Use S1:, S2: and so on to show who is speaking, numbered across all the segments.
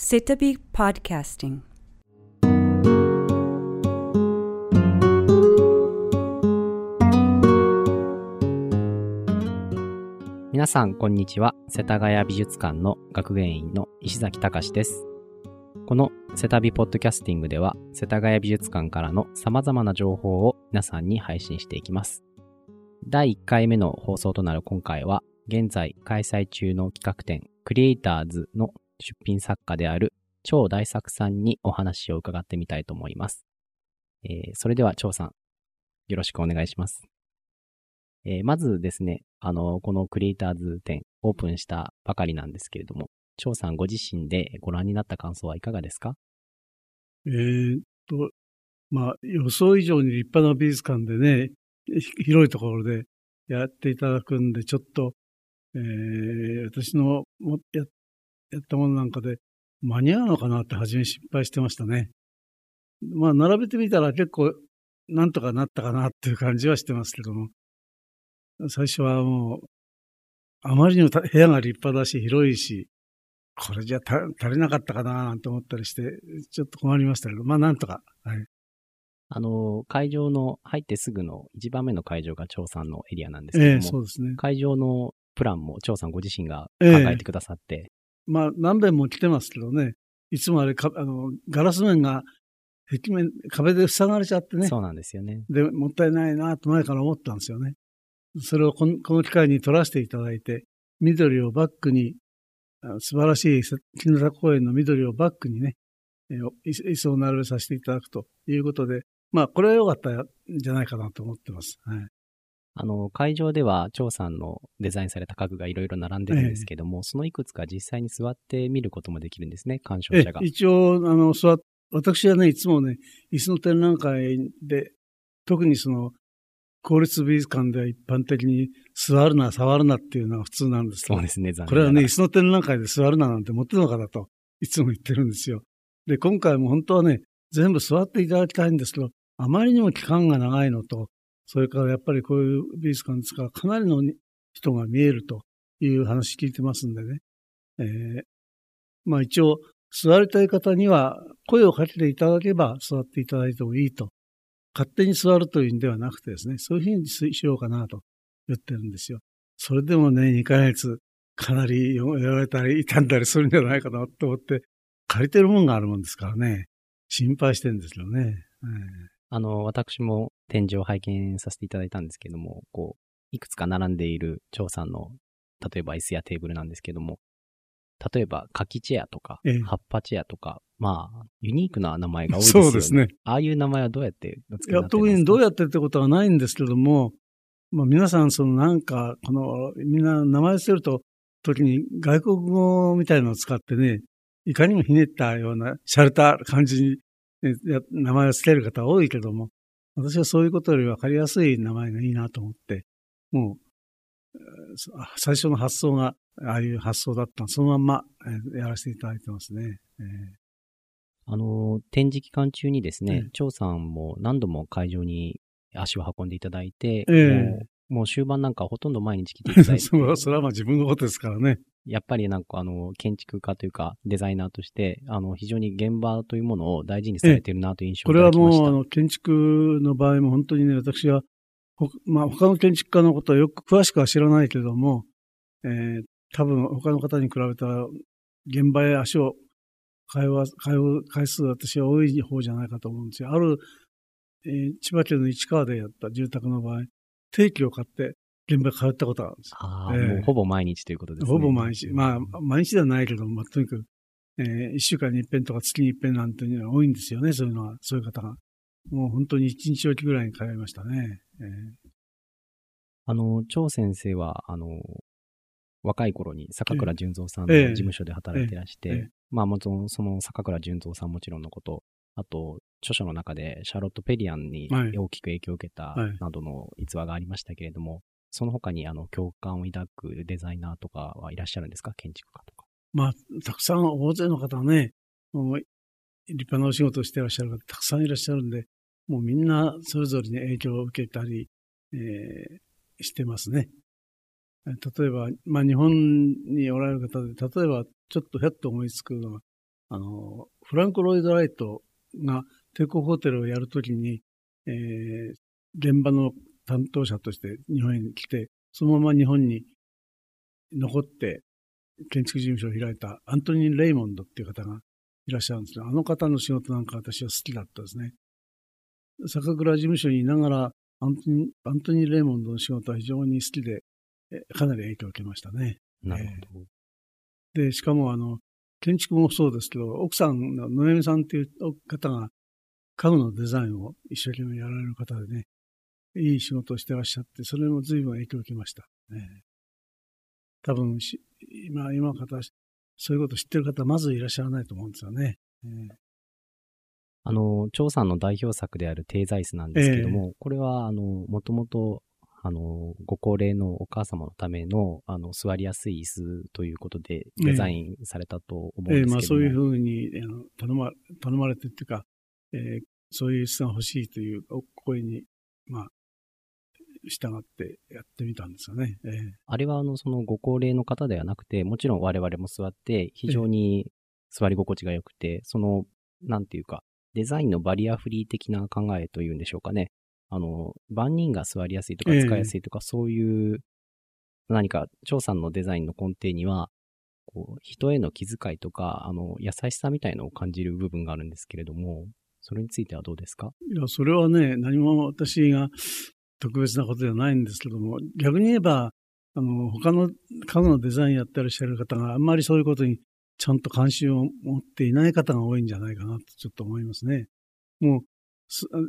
S1: Sitabi Podcasting.
S2: 皆さん、こんにちは。世田谷美術館の学芸員の石崎隆です。このセタビポッドキャスティングでは、世田谷美術館からの様々な情報を皆さんに配信していきます。第1回目の放送となる今回は、現在開催中の企画展、クリエイターズの出品作家である超大作さんにお話を伺ってみたいと思います。えーそれでは超さん、よろしくお願いします。えーまずですね、あの、このクリエイターズ展オープンしたばかりなんですけれども、張さんご自身でご覧になった感想はいかがですか？
S3: えっと、まあ、予想以上に立派な美術館でね、広いところでやっていただくんで、ちょっと、えー私のもややったものなんかで間に合うのかなって初め心配してましたね。まあ、並べてみたら結構、なんとかなったかなっていう感じはしてますけども、最初はもう、あまりにもた部屋が立派だし、広いし、これじゃた足りなかったかななんて思ったりして、ちょっと困りましたけど、まあなんとか。はい。
S2: あの、会場の入ってすぐの一番目の会場が張さんのエリアなんですけども、
S3: ええそうですね。
S2: 会場のプランも張さんご自身が考
S3: ええ
S2: えてくださって、
S3: まあ何遍も来てますけどね、いつもあれか、あの、ガラス面が壁面、壁で塞がれちゃってね。
S2: そうなんですよね。
S3: で、もったいないなと前から思ったんですよね。それをこのこの機会に撮らせていただいて、緑をバックに、素晴らしい木の田公園の緑をバックにね、椅子を並べさせていただくということで、まあ、これは良かったんじゃないかなと思ってます。はい。
S2: あの、会場では張さんのデザインされた家具がいろいろ並んでるんですけども、そのいくつか実際に座って見ることもできるんですね、鑑賞
S3: え
S2: 者が。
S3: 一応、あの、座っ私はね、いつもね、椅子の展覧会で、特にその、公立美術館では一般的に座るな、触るなっていうのが普通なんです
S2: そうですね、残念
S3: これはね、椅子の展覧会で座るななんて持ってるのかだと、いつも言ってるんですよ。で、今回も本当はね、全部座っていただきたいんですけど、あまりにも期間が長いのと、それからやっぱりこういう美術館ですから、かなりの人が見えるという話聞いてますんでね。えーまあ一応、座りたい方には声をかけていただければ座っていただいてもいいと。勝手に座るというんではなくてですね、そういうふうにしようかなと言ってるんですよ。それでもね、2ヶ月、かなりやられたり傷んだりするんじゃないかなと思って、借りてるもんがあるもんですからね、心配してるんですよね。
S2: あの、私も展示を拝見させていただいたんですけども、こう、いくつか並んでいる張さんの、例えば椅子やテーブルなんですけども、例えば柿チェアとか
S3: ええ、
S2: 葉っぱチェアとか、まあ、ユニークな名前が多いですよね。
S3: そうですね。
S2: ああいう名前はどうやってお付け
S3: 特にどうやってってことはないんですけども、まあ皆さん、そのなんか、この、みんな名前を捨てると、時に外国語みたいなのを使ってね、いかにもひねったような、洒落た感じに、名前を付ける方多いけども、私はそういうことより分かりやすい名前がいいなと思って、もう、最初の発想が、ああいう発想だった。のそのまんま、えーやらせていただいてますね。えー。
S2: あの、展示期間中にです
S3: え
S2: ね、張さんも何度も会場に足を運んでいただいて、
S3: ええ
S2: もう終盤なんかほとんど毎日来ていただいて、
S3: それはそれはまあ自分のことですからね。
S2: やっぱりなんかあの、建築家というかデザイナーとして、あの、非常に現場というものを大事にされているなという印象
S3: これは。もう、あの、建築の場合も本当にね、私は、ほまあ、他の建築家のことはよく詳しくは知らないけれども、えー多分他の方に比べたら、現場へ足を通わ、通う回数は私は多い方じゃないかと思うんですよ。ある、えー千葉県の市川でやった住宅の場合、定期を買って現場へ通ったことがあるんですよ。
S2: ああ、
S3: ええ
S2: もうほぼ毎日ということですね。
S3: ほぼ毎日。まあ、毎日ではないけど、まあ、とにかく、えー一週間に一遍とか月に一遍なんていうのは多いんですよね、そういうのは、そういう方が。もう本当に一日おきぐらいに通いましたね。えー
S2: あの、張先生は、あの、若い頃に坂倉淳三さんの
S3: ええ
S2: 事務所で働いてらして、
S3: ええええ
S2: まあもちろんその坂倉淳三さんもちろんのこと、あと、著書の中でシャーロット・ペリアンに
S3: はい
S2: 大きく影響を受けた
S3: はい
S2: などの逸話がありましたけれども、その他にあの共感を抱くデザイナーとかはいらっしゃるんですか？建築家とか。
S3: まあ、たくさん大勢の方ね、立派なお仕事をしていらっしゃる方たくさんいらっしゃるんで、もうみんなそれぞれに影響を受けたり、えーしてますね。え例えば、まあ日本におられる方で、例えばちょっとひゃっと思いつくのは、あの、フランク・ロイド・ライトが帝国ホテルをやるときに、えー、現場の担当者として日本に来て、そのまま日本に残って建築事務所を開いたアントニー・レイモンドっていう方がいらっしゃるんですけど、あの方の仕事なんか私は好きだったですね。坂倉事務所にいながらアントニー、アントニー・レイモンドの仕事は非常に好きで、かなり影響を受けましたね。
S2: なるほど。
S3: えー、で、しかもあの、建築もそうですけど、奥さんの野上さんっていう方が家具のデザインを一生懸命やられる方でね、いい仕事をしてらっしゃって、それも随分影響を受けました。ね、多分今、今方、そういうこと知ってる方、まずいらっしゃらないと思うんですよね。えー、
S2: あの、張さんの代表作である定座椅子なんですけども、えー、これは、あの、もともと、あの、ご高齢のお母様のための、あの、座りやすい椅子ということでデザインされたと思うんですけども、えー、えー、まあ
S3: そういうふうに頼ま頼まれてっていうか、えー、そういう椅子が欲しいというお声に、まあ、従ってやってみたんですよね。えー、
S2: あれは、あの、そのご高齢の方ではなくて、もちろん我々も座って、非常に座り心地が良くて、その、なんていうか、デザインのバリアフリー的な考えというんでしょうかね。あの、万人が座りやすいとか使いやすいとか、そういう、何か、張さんのデザインの根底には、こう、人への気遣いとか、あの、優しさみたいのを感じる部分があるんですけれども、それについてはどうですか？
S3: いや、それはね、何も私が特別なことではないんですけども、逆に言えば、あの、他の家具のデザインやってらっしゃる方があんまりそういうことにちゃんと関心を持っていない方が多いんじゃないかなとちょっと思いますね。もう、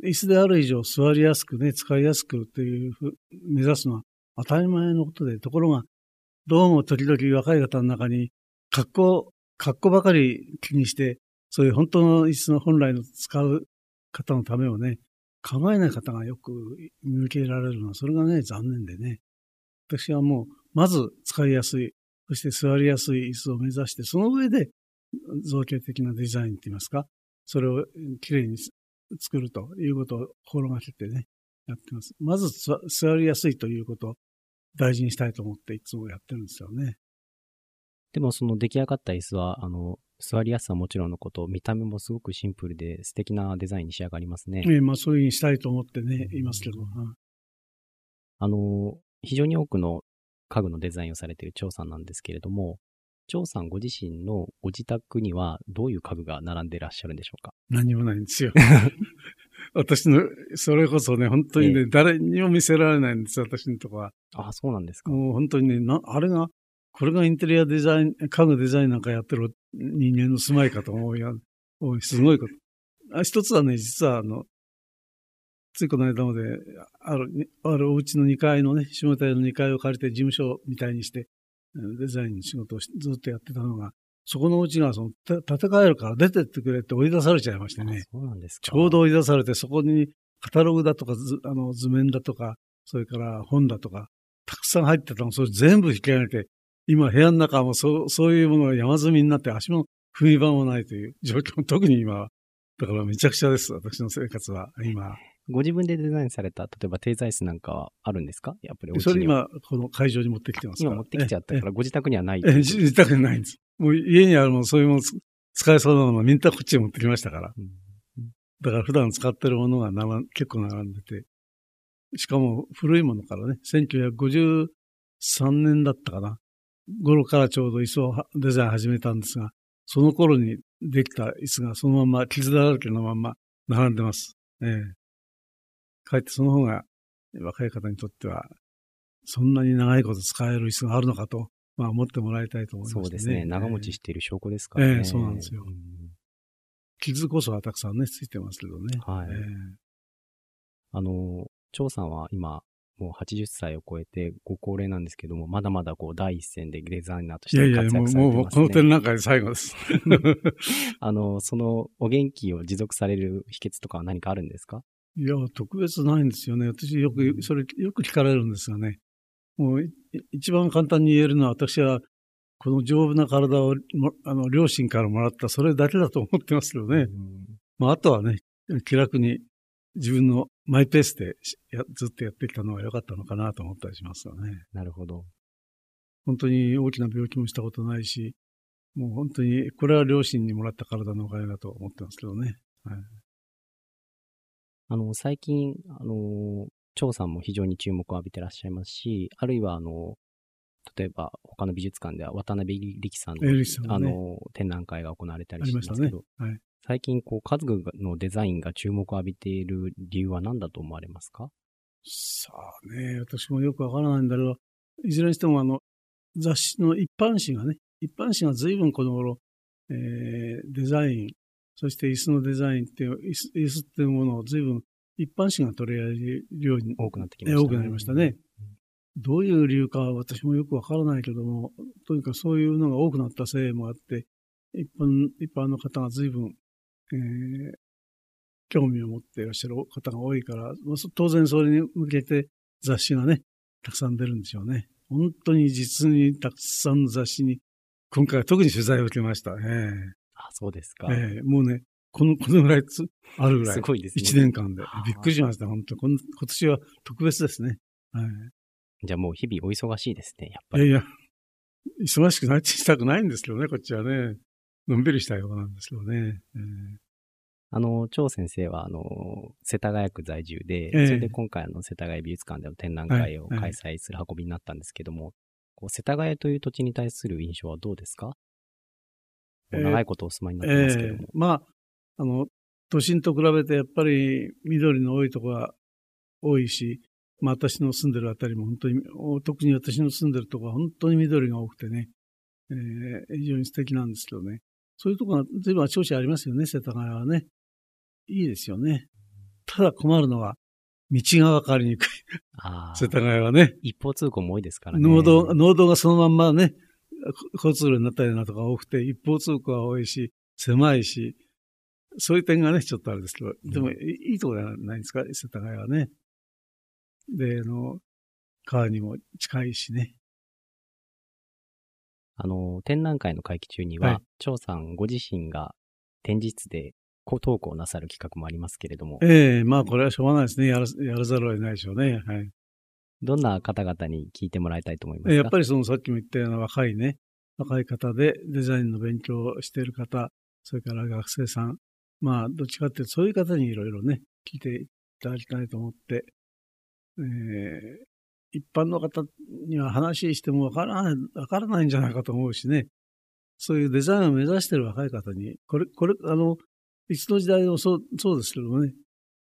S3: 椅子である以上座りやすくね、使いやすくっていうふ目指すのは当たり前のことで、ところが、どうも時々若い方の中に、格好、格好ばかり気にして、そういう本当の椅子の本来の使う方のためをね、考えない方がよく見受けられるのは、それがね、残念でね。私はもう、まず使いやすい、そして座りやすい椅子を目指して、その上で造形的なデザインって言いますか、それをきれいに作るということを心がけてね、やってます。まず座りやすいということを大事にしたいと思っていつもやってるんですよね。
S2: でもその出来上がった椅子は、あの、座りやすさはもちろんのこと、見た目もすごくシンプルで素敵なデザインに仕上がりますね。
S3: ええ、まあそういうふうにしたいと思ってね、言いますけど。
S2: あの、非常に多くの家具のデザインをされている張さんなんですけれども、張さんご自身のご自宅にはどういう家具が並んでいらっしゃるんでしょうか？
S3: 何もないんですよ。私の、それこそね、本当にね、ええ、誰にも見せられないんです、私のとこは。
S2: ああ、そうなんですか。
S3: もう本当にね、なあれが、これがインテリアデザイン、家具デザインなんかやってる人間の住まいかと思うや、すごいこと。あ一つはね、実はあの、ついこの間まで、ある、あるお家の2階のね、下田の2階を借りて事務所みたいにして、デザインの仕事をずっとやってたのが、そこのうちがその建て替えるから出てってくれって追い出されちゃいましてね。
S2: そうなんです
S3: か。ちょうど追い出されて、そこにカタログだとか、あの図面だとか、それから本だとか、たくさん入ってたの、それ全部引き上げて、今部屋の中もそうそういうものが山積みになって足も踏み場もないという状況、特に今は。だからめちゃくちゃです、私の生活は、今。
S2: ご自分でデザインされた、例えば定材室なんかはあるんですか？やっぱり
S3: それ今、この会場に持ってきてます
S2: 今持ってきちゃったから、ご自宅にはない
S3: え自宅にないんです。もう家にあるもの、そういうもの使えそうなものみんなこっちに持ってきましたから。うん、だから普段使ってるものが結構並んでて。しかも古いものからね、1953年だったかな。頃からちょうど椅子をデザイン始めたんですが、その頃にできた椅子がそのまま傷だらけのまま並んでます。ええかえってその方が若い方にとっては、そんなに長いこと使える椅子があるのかと、まあ思ってもらいたいと思いますね。
S2: そうですね。長持ちしている証拠ですからね。
S3: ええそうなんですよ。傷こそはたくさんね、ついてますけどね。
S2: はい。えあの、張さんは今、もう80歳を超えてご高齢なんですけども、まだまだこう第一線でデザイナーとして活躍されてます、ね、いやいや、もう、もう
S3: この点なんかで最後です。
S2: あの、そのお元気を持続される秘訣とかは何かあるんですか？
S3: いや、特別ないんですよね。私よく、それよく聞かれるんですがね。もう一番簡単に言えるのは私はこの丈夫な体をあの両親からもらったそれだけだと思ってますけどね。まあ、あとはね、気楽に自分のマイペースでずっとやってきたのが良かったのかなと思ったりしますよね。
S2: なるほど。
S3: 本当に大きな病気もしたことないし、もう本当に、これは両親にもらった体のおかげだと思ってますけどね。はい、
S2: あの、最近、あの、張さんも非常に注目を浴びてらっしゃいますし、あるいは、あの、例えば他の美術館では渡辺力さんの、
S3: ね、あ
S2: の展覧会が行われたりしますけど、
S3: ね。はい、
S2: 最近こう数々のデザインが注目を浴びている理由は何だと思われますか？
S3: さあね、私もよくわからないんだけど、いずれにしてもあの雑誌の一般紙がね、一般紙が随分この頃、えー、デザイン、そして椅子のデザインっていう、椅子椅子っていうものを随分一般紙が取り上げるように
S2: 多くなってきましたね。
S3: 多くなりましたね。どういう理由かは私もよくわからないけども、とにかくそういうのが多くなったせいもあって、一般一般の方が随分、えー、興味を持っていらっしゃる方が多いから、当然それに向けて雑誌がね、たくさん出るんでしょうね。本当に実にたくさんの雑誌に、今回は特に取材を受けました。えー、
S2: あ、そうですか。
S3: えー、もうね、この、このぐらいつあるぐらい。
S2: すごいですね。
S3: 1年間で。びっくりしました、本当今年は特別ですね。はい。
S2: じゃあもう日々お忙しいですね、やっぱり。
S3: いやいや、忙しくなっしたくないんですけどね、こっちはね。のんびりしたようなんですけどね。えー、
S2: あの、張先生は、あの、世田谷区在住で、えー、それで今回、あの、世田谷美術館での展覧会を開催する運びになったんですけども、はいはい、こう世田谷という土地に対する印象はどうですか？長いことお住まいになってますけども。えー、
S3: まあ、あの、都心と比べてやっぱり緑の多いところが多いし、まあ私の住んでるあたりも本当に、特に私の住んでるところは本当に緑が多くてね、えー、非常に素敵なんですけどね。そういうところが随分調子ありますよね、世田谷はね。いいですよね。ただ困るのは、道が分かりにくい。世田谷はね。
S2: 一方通行も多いですからね。
S3: 農道、農道がそのまんまね、交通路になったりなとか多くて、一方通行が多いし、狭いし、そういう点がね、ちょっとあれですけど、でも、いいところじゃないですか、世田谷はね。で、あの、川にも近いしね。
S2: あの、展覧会の会期中には、張、はい、さんご自身が展示室でご投稿なさる企画もありますけれども。
S3: ええー、まあこれはしょうがないですね。やらやらざるを得ないでしょうね。はい。
S2: どんな方々に聞いてもらいたいと思いますか？
S3: やっぱりそのさっきも言ったような若いね、若い方でデザインの勉強をしている方、それから学生さん、まあどっちかっていうとそういう方にいろいろね、聞いていただきたいと思って、えー、一般の方には話してもわからない、わからないんじゃないかと思うしね、そういうデザインを目指している若い方に、これ、これ、あの、いつの時代もそうそうですけどもね、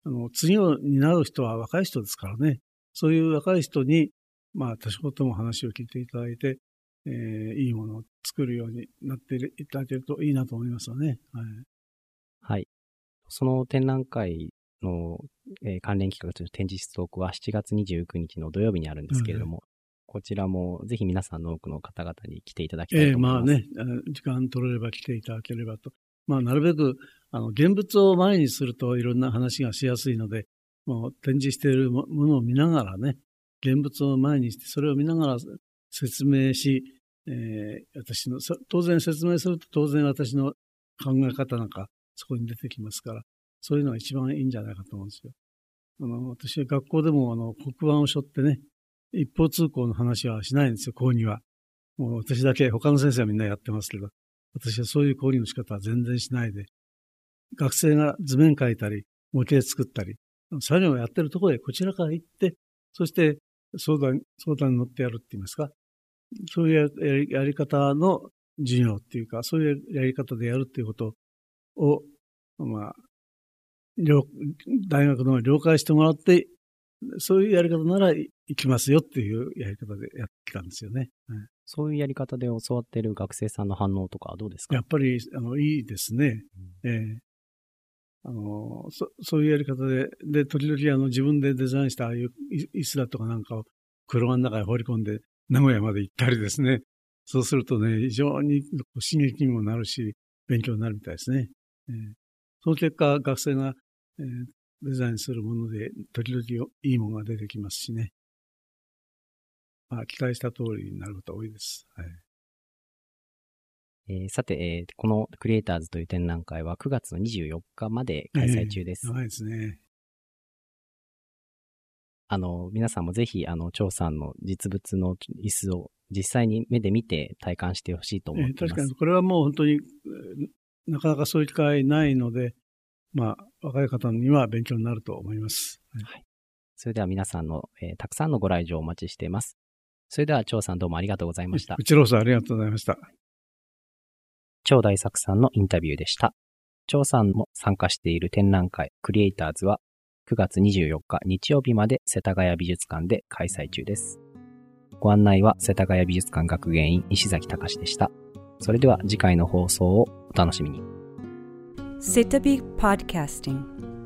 S3: あの、次を担う人は若い人ですからね、そういう若い人に、まあ、多少とも話を聞いていただいて、えー、いいものを作るようになっていただけるといいなと思いますよね。はい。
S2: はい。その展覧会の、えー、関連企画という展示室トークは7月29日の土曜日にあるんですけれども、うん、こちらもぜひ皆さんの多くの方々に来ていただきたいと思います。え
S3: ー、まあね、時間取れれば来ていただければと。まあ、なるべく、あの、現物を前にするといろんな話がしやすいので、もう展示しているものを見ながらね、現物を前にして、それを見ながら説明し、えー、私の、当然説明すると当然私の考え方なんかそこに出てきますから、そういうのが一番いいんじゃないかと思うんですよ。あの、私は学校でもあの黒板を背負ってね、一方通行の話はしないんですよ、講義は。もう私だけ、他の先生はみんなやってますけど、私はそういう講義の仕方は全然しないで、学生が図面描いたり、模型作ったり、作業をやってるところへこちらから行って、そして相談、相談に乗ってやるって言いますか、そういうやり方の授業っていうか、そういうやり方でやるっていうことを、まあ、大学の了解してもらって、そういうやり方なら行きますよっていうやり方でやってきたんですよね。
S2: そういうやり方で教わっている学生さんの反応とかはどうですか？
S3: やっぱり、あの、いいですね。うん、えーあのそそういうやり方で、で、時々あの自分でデザインしたああいう椅子だとかなんかを車の中に放り込んで名古屋まで行ったりですね。そうするとね、非常に刺激にもなるし、勉強になるみたいですね。えー、その結果、学生が、えー、デザインするもので、時々いいものが出てきますしね。まあ、期待した通りになることが多いです。はい。
S2: えー、さて、えー、このクリエイターズという展覧会は9月の24日まで開催中です。
S3: えー、長いですね。
S2: あの、皆さんもぜひ、あの、張さんの実物の椅子を実際に目で見て体感してほしいと思います。
S3: 確かに、これはもう本当に、なかなかそういう機会ないので、まあ、若い方には勉強になると思います。
S2: はい。それでは皆さんの、えー、たくさんのご来場お待ちしています。それでは、張さんどうもありがとうございました。
S3: 内郎さんありがとうございました。
S2: 超大作さんのインタビューでした。張さんも参加している展覧会、クリエイターズは9月24日日曜日まで世田谷美術館で開催中です。ご案内は世田谷美術館学芸員石崎隆でした。それでは次回の放送をお楽しみに。
S1: セタビ Podcasting